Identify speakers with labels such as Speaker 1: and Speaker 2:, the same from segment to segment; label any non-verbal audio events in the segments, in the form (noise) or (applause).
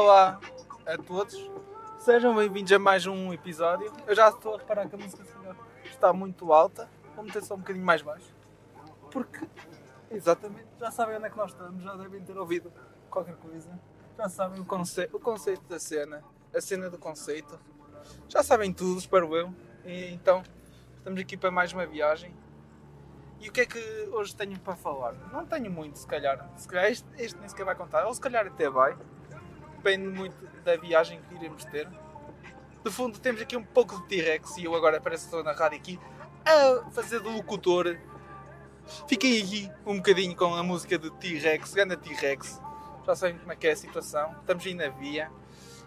Speaker 1: Olá a todos, sejam bem-vindos a mais um episódio. Eu já estou a reparar que a música está muito alta, vou meter só um bocadinho mais baixo, porque exatamente já sabem onde é que nós estamos, já devem ter ouvido qualquer coisa, já sabem o, conce o conceito da cena, a cena do conceito, já sabem tudo, espero eu. E, então estamos aqui para mais uma viagem. E o que é que hoje tenho para falar? Não tenho muito, se calhar. Se calhar este, este nem sequer vai contar, ou se calhar até vai depende muito da viagem que iremos ter. De fundo, temos aqui um pouco de T-Rex e eu agora parece que estou na rádio aqui a fazer de locutor. Fiquei aqui um bocadinho com a música de T-Rex, grande T-Rex. Já sabem como é que é a situação. Estamos aí na via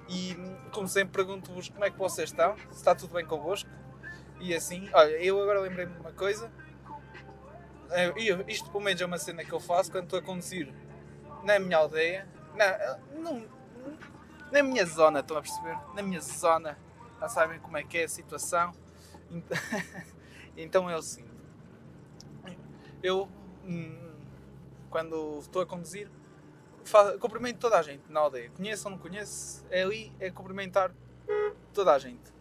Speaker 1: e, como sempre, pergunto-vos como é que vocês estão, se está tudo bem convosco. E assim, olha, eu agora lembrei-me de uma coisa. Eu, isto, pelo menos, é uma cena que eu faço quando estou a conduzir na minha aldeia. Não, não, na minha zona, estão a perceber? Na minha zona, já sabem como é que é a situação. (laughs) Então é o seguinte: eu, hum, quando estou a conduzir, cumprimento toda a gente na aldeia. Conheço ou não conheço, é ali, é cumprimentar toda a gente.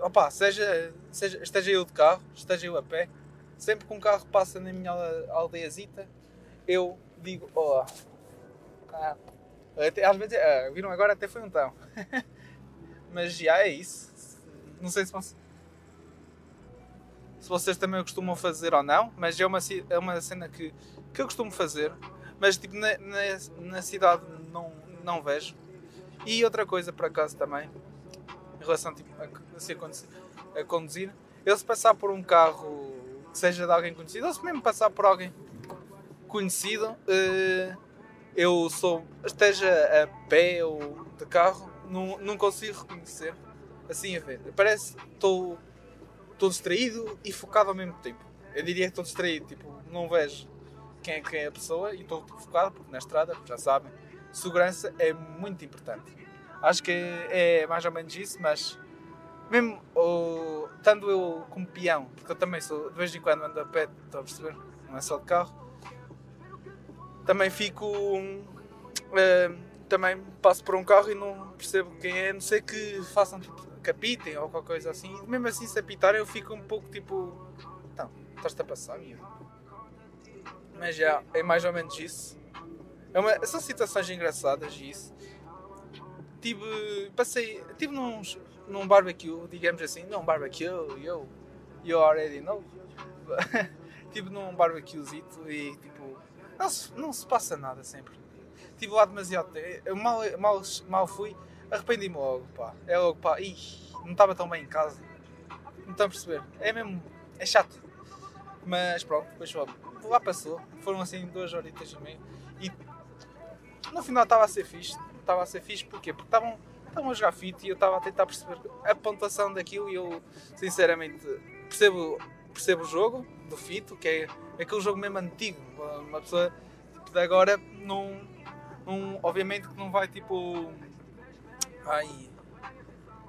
Speaker 1: Opa, seja, seja, esteja eu de carro, esteja eu a pé, sempre que um carro passa na minha aldeiazita, eu digo: Olá. Ah, até, às vezes, uh, viram agora até foi um tão. (laughs) Mas já é isso. Não sei se vocês, se vocês também costumam fazer ou não, mas é uma, é uma cena que, que eu costumo fazer. Mas tipo, na, na, na cidade não, não vejo. E outra coisa, por acaso, também, em relação tipo, a, a, a conduzir, eu se passar por um carro que seja de alguém conhecido, ou se mesmo passar por alguém conhecido, uh, eu sou, esteja a pé ou de carro, não, não consigo reconhecer assim a ver. Parece que estou, distraído e focado ao mesmo tempo. Eu diria que estou distraído, tipo, não vejo quem é, quem é a pessoa e estou focado, porque na estrada, já sabem, segurança é muito importante. Acho que é, mais ou menos isso, mas mesmo oh, estando eu como peão, porque eu também sou, de vez em quando ando a pé, estou a perceber, não é só de carro, também fico. Uh, também passo por um carro e não percebo quem é, não sei que façam tipo, capitem ou qualquer coisa assim. Mesmo assim, se apitarem, eu fico um pouco tipo. Então, estás-te a passar, meu. Mas já, é mais ou menos isso. É uma, são situações engraçadas isso. Tive. Passei. Tive num, num barbecue, digamos assim. Não, barbecue, eu. You already know. (laughs) tive num barbecuezito e tipo não se, não se passa nada sempre. Estive lá demasiado tempo. Mal, mal, mal fui, arrependi-me logo, pá. É logo, pá. Ih, não estava tão bem em casa. Não estão a perceber. É mesmo. É chato. Mas pronto, depois lá passou. Foram assim duas horitas e meia. E no final estava a ser fixe. Estava a ser fixe porquê? Porque estavam, estavam a jogar fit e eu estava a tentar perceber a pontuação daquilo e eu sinceramente percebo, percebo o jogo do Fito, que é aquele jogo mesmo antigo. Uma pessoa tipo, de agora não, não. Obviamente que não vai tipo. Ai.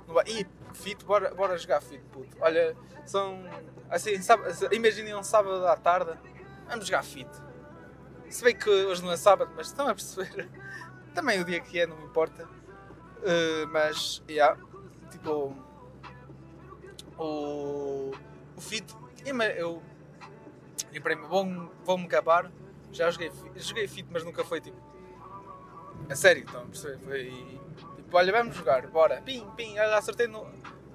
Speaker 1: Não vai. Ih, Fito, bora, bora jogar Fito, puto. Olha, são. Assim, imaginem um sábado à tarde, vamos jogar Fito. Se bem que hoje não é sábado, mas estão a perceber. (laughs) Também o dia que é, não me importa. Uh, mas, yeah, tipo. O. O Fito. Eu e para mim, vou-me vou gabar. Já joguei, joguei fit, mas nunca foi tipo. A sério, então, Foi tipo, olha, vamos jogar, bora. Pim, pim, acertei no.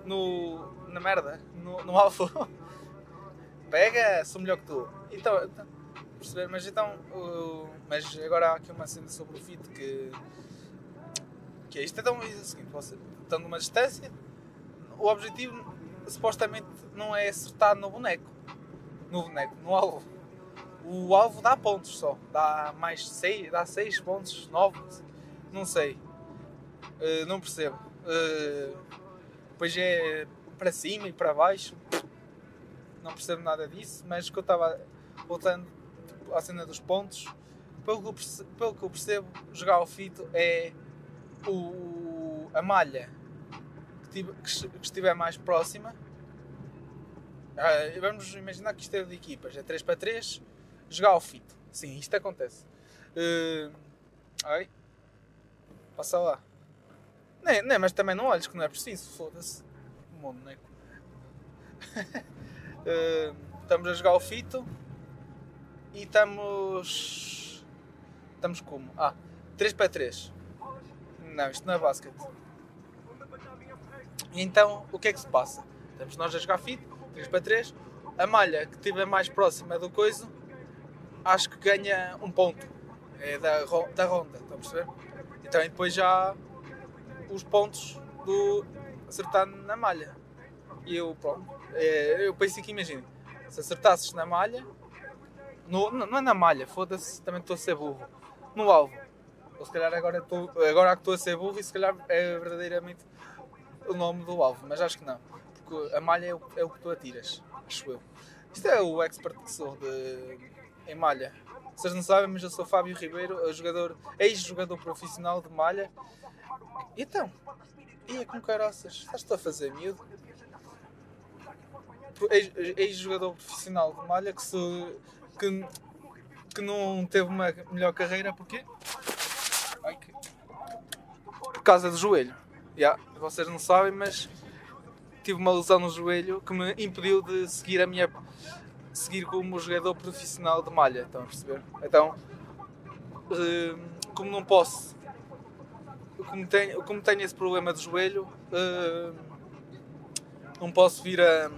Speaker 1: no na merda, no, no (laughs) alvo. Pega, sou melhor que tu. Então, então perceber, mas então. Uh, mas agora há aqui uma cena sobre o fit que. que é isto. Então, é o seguinte, você numa distância, o objetivo supostamente não é acertar no boneco no boneco, no alvo. O alvo dá pontos só, dá mais 6, dá 6 pontos, 9, não sei. Uh, não percebo. Uh, é para cima e para baixo, não percebo nada disso, mas que eu estava voltando à cena dos pontos, pelo que eu percebo, pelo que eu percebo jogar ao fito é o, a malha que, estiver mais próxima ah, vamos imaginar que isto é de equipas, é 3 para 3, jogar ao fito. Sim, isto acontece. Uh, ai. Passa lá. Nem, nem, mas também não olhes que não é preciso, foda-se. O mundo, né? uh, (laughs) estamos a jogar o fito e estamos. Estamos como? Ah, 3 para 3. Não, isto não é basquete. E então, o que é que se passa? Estamos nós a jogar fito, 3 para 3. A malha que estiver mais próxima do coiso, acho que ganha um ponto. É da, da ronda, estão a perceber? Então, e depois já os pontos do acertar na malha. E eu, pronto, é, eu pensei que imagina, se acertasses na malha, no, não é na malha, foda-se, também estou a ser burro, no alvo. Ou se calhar agora, estou, agora que estou a ser burro e se calhar é verdadeiramente o nome do alvo, mas acho que não, porque a malha é o, é o que tu atiras, acho eu. Isto é o expert que sou de, em malha. Vocês não sabem, mas eu sou Fábio Ribeiro, jogador, ex-jogador profissional de malha. E então, ia com caraças, estás a fazer miúdo? Ex-jogador profissional de malha que se. Que, que não teve uma melhor carreira que... Por causa do joelho. Yeah, vocês não sabem, mas tive uma lesão no joelho que me impediu de seguir a minha seguir como jogador profissional de malha, estão a perceber? Então, hum, como não posso, como tenho, como tenho esse problema de joelho, hum, não posso vir a.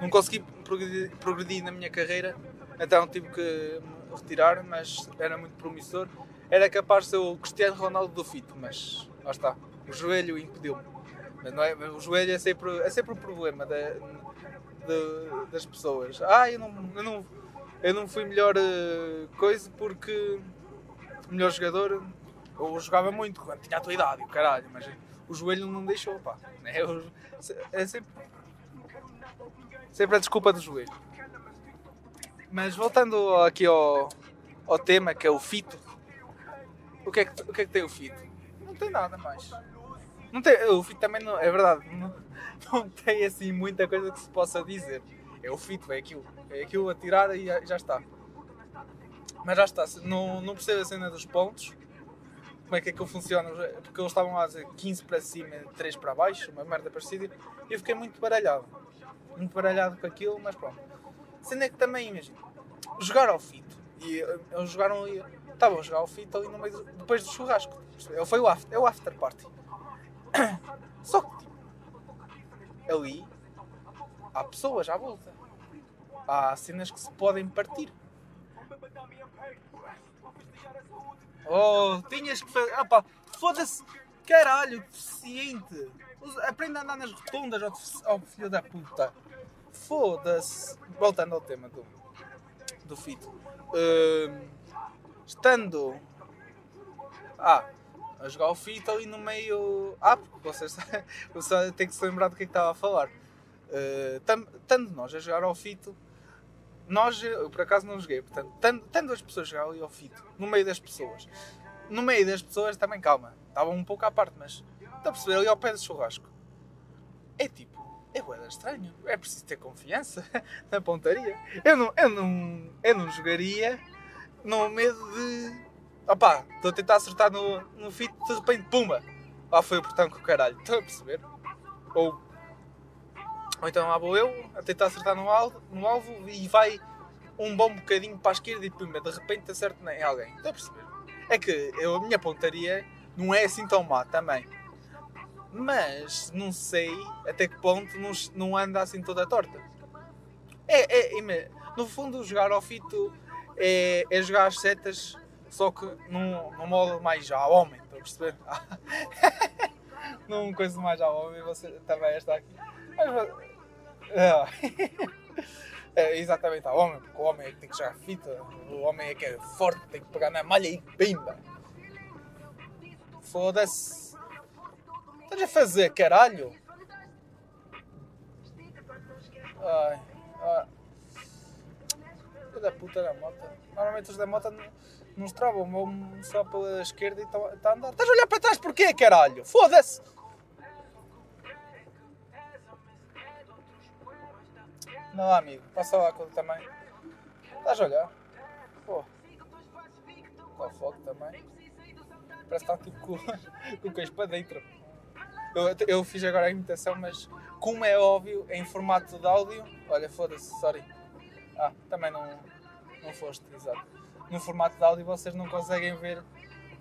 Speaker 1: não consegui progredir, na minha carreira, então tive que retirar, mas era muito promissor. Era capaz de ser o Cristiano Ronaldo do Fito, mas lá está, o joelho impediu-me. Mas não é, o joelho é sempre, é sempre o problema da, das pessoas. Ah, eu não, eu não, eu não fui melhor uh, coisa porque melhor jogador eu jogava muito quando tinha a tua idade, o caralho, mas o joelho não deixou, pá. É, é sempre, sempre a desculpa do joelho. Mas voltando aqui ao, ao tema que é o fito, o que é que, o que, é que tem o fito? Tem nada mais. Não tem, o fito também não, é verdade, (laughs) não, não tem assim muita coisa que se possa dizer. É o fito, é aquilo. É aquilo a tirar e já está. Mas já está, não, não percebo a cena dos pontos. Como é que aquilo funciona? Porque eles estavam a dizer 15 para cima, 3 para baixo, uma merda parecida. E eu fiquei muito baralhado. Muito baralhado com aquilo, mas pronto. Sendo é que também, imagina, jogar ao fito. E eles jogaram estavam a jogar ao fito ali no meio do, depois do churrasco. Foi o after, é o after party. (coughs) Só que ali há pessoas à volta. Há cenas que se podem partir. Oh, tinhas que fazer. Ah, foda-se, caralho, deficiente. Aprenda a andar nas rotundas, ó oh, filho da puta. Foda-se. Voltando ao tema do, do fito. Uh, estando. Ah, a jogar o fito ali no meio. Ah, porque vocês (laughs) você tem que se lembrar do que é que estava a falar. Uh, tanto nós a jogar ao fito, nós, eu por acaso não joguei, portanto, tanto, as pessoas jogar ali ao fito, no meio das pessoas, no meio das pessoas também, calma, estavam um pouco à parte, mas está a perceber ali ao pé do churrasco. É tipo, é boeda estranho, é preciso ter confiança (laughs) na pontaria. Eu não, eu não, eu não jogaria no medo de opá, estou a tentar acertar no, no fit, de repente, pumba! Lá foi o portão com o caralho. Estão a perceber? Ou, ou então lá vou eu a tentar acertar no alvo, no alvo e vai um bom bocadinho para a esquerda e pumba, de repente acerto em alguém. Estão a perceber? É que eu, a minha pontaria não é assim tão má também. Mas não sei até que ponto não, não anda assim toda torta. É, é, é, no fundo, jogar ao fito é, é jogar as setas só que num, num modo mais ao homem, estou a perceber? (laughs) num coisa mais ao homem, você também está aqui. Mas, é, (laughs) é, exatamente ao homem, porque o homem é que tem que jogar fita, o homem é que é forte, tem que pegar na malha e pimba. Foda-se. Estás a fazer caralho? Ai, ai. Filho da puta da moto. Normalmente os da moto nos travam, vão só pela esquerda e está tá a andar. Estás a olhar para trás porquê, caralho? Foda-se! Não, amigo, passa lá com também. Estás a olhar? Pô. Qual foco também? Parece que está tipo com, (laughs) com o queijo para dentro. Eu, eu fiz agora a imitação, mas como é óbvio, em formato de áudio. Olha, foda-se, sorry. Ah, também não, não foste, exato. No formato de áudio vocês não conseguem ver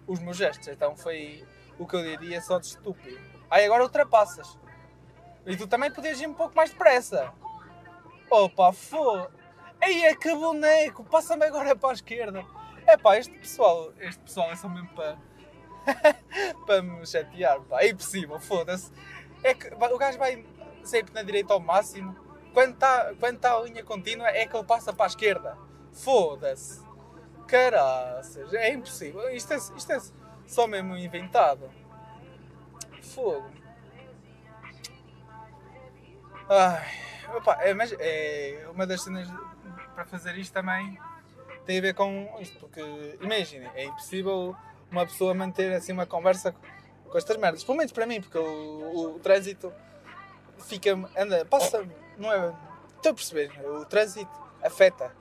Speaker 1: os meus gestos, então foi o que eu diria só de estúpido. Aí agora ultrapassas. E tu também podias ir um pouco mais depressa. Opa, fô! É que boneco! Passa-me agora para a esquerda. É pá, este pessoal, este pessoal é só mesmo para. (laughs) para me chatear, pá. É impossível, foda-se. É que o gajo vai sempre na direita ao máximo. Quando está quando tá a linha contínua é que ele passa para a esquerda. Foda-se. Caraças, é impossível. Isto é, isto é só mesmo inventado. Fogo. Ai, opa, é, mas é uma das cenas para fazer isto também tem a ver com isto, porque imaginem, é impossível uma pessoa manter assim uma conversa com estas merdas, pelo menos para mim, porque o, o trânsito fica, anda, passa, não é, estou a perceber, o trânsito afeta,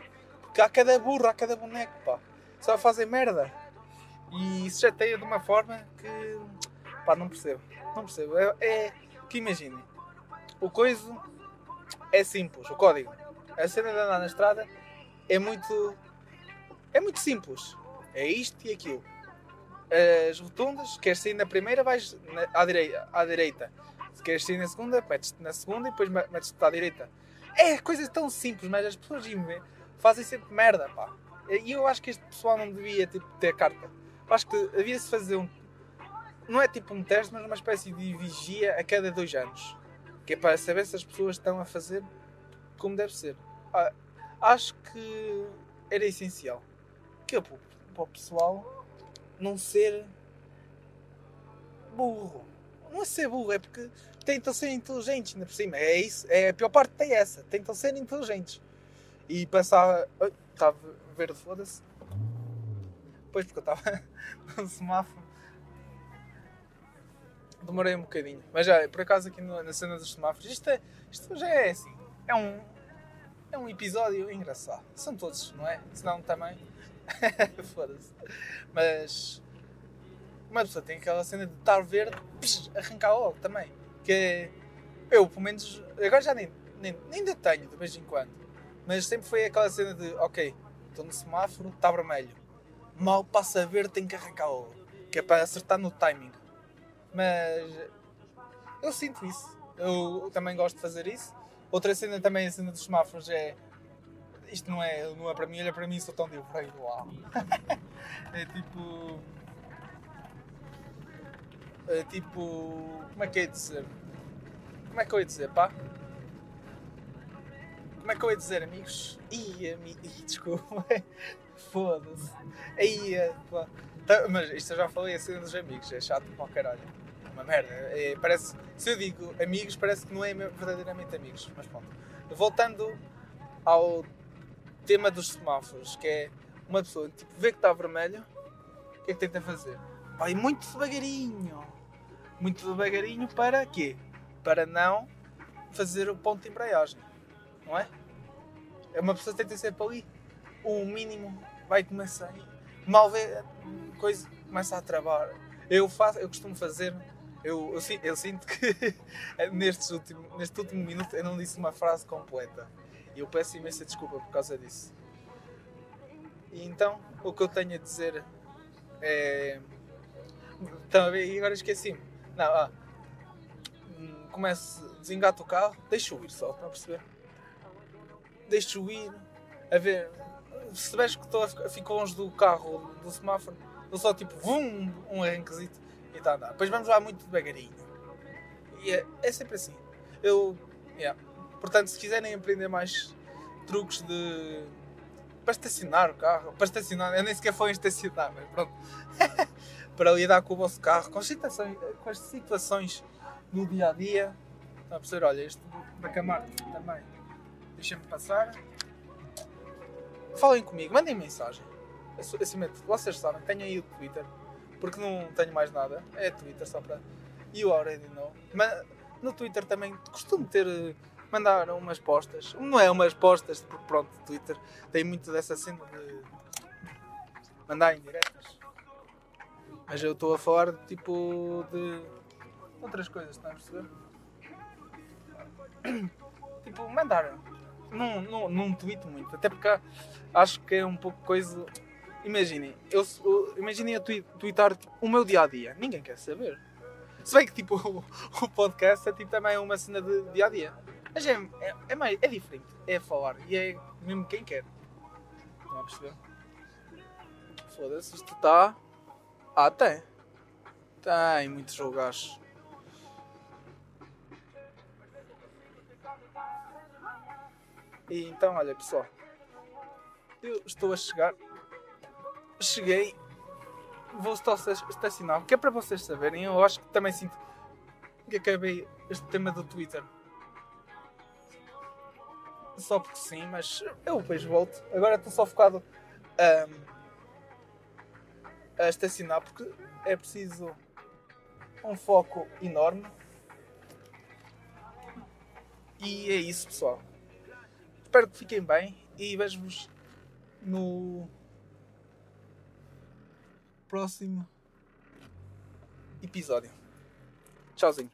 Speaker 1: porque há cada burro, há cada boneco, pá, só fazem merda e se chateia de uma forma que, pá, não percebo, não percebo, é, é que imaginem, o coiso é simples, o código, a cena de andar na estrada é muito. É muito simples. É isto e aquilo. As rotundas, queres sair na primeira, vais à, direita, à direita. Se queres sair na segunda, metes-te na segunda e depois metes-te à direita. É coisas tão simples, mas as pessoas fazem sempre merda, pá. E eu acho que este pessoal não devia tipo, ter carta. Acho que havia-se fazer um. Não é tipo um teste, mas uma espécie de vigia a cada dois anos. Que é para saber se as pessoas estão a fazer como deve ser. Ah, acho que era essencial que para o pessoal não ser burro. Não é ser burro, é porque tentam ser inteligentes ainda por cima. É isso, é a pior parte tem essa. Tentam ser inteligentes. E passar. Estava verde, foda-se. Pois porque eu estava (laughs) no semáforo. Demorei um bocadinho. Mas já, por acaso aqui na cena dos semáforos, isto, é, isto já é assim. É um, é um episódio engraçado. São todos, não é? Senão também. (laughs) Foda-se. Mas. Uma pessoa tem aquela cena de estar verde, psh, arrancar logo também. Que é. Eu, pelo menos. Agora já nem, nem, ainda tenho, de vez em quando. Mas sempre foi aquela cena de: ok, estou no semáforo, está vermelho. Mal passa verde, tem que arrancar logo. Que é para acertar no timing. Mas. Eu sinto isso. Eu também gosto de fazer isso Outra cena também, a cena dos semáforos é. Isto não é, não é para mim, olha para mim, sou tão divertido lá. (laughs) é tipo. É tipo. Como é que é dizer? Como é que eu ia dizer, pá? Como é que eu ia dizer, amigos? (laughs) Ih, amigo, desculpa. Foda-se. Aí, pá. Tá, mas isto eu já falei a cena dos amigos, é chato para o caralho uma merda. É, parece, se eu digo amigos, parece que não é verdadeiramente amigos. Mas pronto. Voltando ao tema dos semáforos, que é uma pessoa tipo, vê que está vermelho, o que é que tenta fazer? Vai muito devagarinho. Muito devagarinho para quê? Para não fazer o ponto de embreagem. Não é? É uma pessoa tenta ser para ali. O mínimo vai começar. Mal vê coisa começa a travar. Eu faço, eu costumo fazer eu, eu, eu, sinto que (laughs) neste último, neste último minuto eu não disse uma frase completa. E eu peço imensa desculpa por causa disso. E então, o que eu tenho a dizer é. Ver? E agora esqueci-me. Não, ah. Começo, desengato o carro, deixo-o ir só, estão a perceber? Deixo-o ir, a ver. Se vês que estou a ficar longe do carro, do semáforo, eu só tipo, vum, um arranquezito e tá a andar. Depois vamos lá muito devagarinho. E é, é sempre assim. Eu. Yeah. Portanto, se quiserem aprender mais truques de. para estacionar o carro, para estacionar, eu nem sequer foi estacionar, mas pronto. (laughs) para lidar com o vosso carro, com situações, com as situações no dia a dia. Está a perceber? Olha, este da Camargo também. Deixem-me passar. Falem comigo, mandem mensagem. Acima de vocês sabem, tenham aí o Twitter porque não tenho mais nada. É Twitter só para. You already know. Mas no Twitter também costumo ter. Eh, mandar umas postas. Não é umas postas, porque pronto, Twitter tem muito dessa cena de mandar indiretas. Mas eu estou a falar tipo de outras coisas, estás a perceber? (clears throat) Tipo, mandar. Não, não, não tweet muito, até porque acho que é um pouco coisa. Imaginem, eu, eu imaginem a tweet, tweetar tipo, o meu dia a dia. Ninguém quer saber. Se bem que tipo, (laughs) o, o podcast é tipo, também uma cena de dia a dia. Mas é, é, é, mais, é diferente. É falar. E é mesmo quem quer. Estão a perceber? Foda-se, isto está. Ah, tem. Tem muitos lugares. E então, olha pessoal, eu estou a chegar. Cheguei. Vou só estacionar, que é para vocês saberem. Eu acho que também sinto que acabei este tema do Twitter. Só porque sim, mas eu depois volto. Agora estou só focado um, a estacionar porque é preciso um foco enorme. E é isso, pessoal. Espero que fiquem bem e vejo-vos no próximo episódio. Tchauzinho.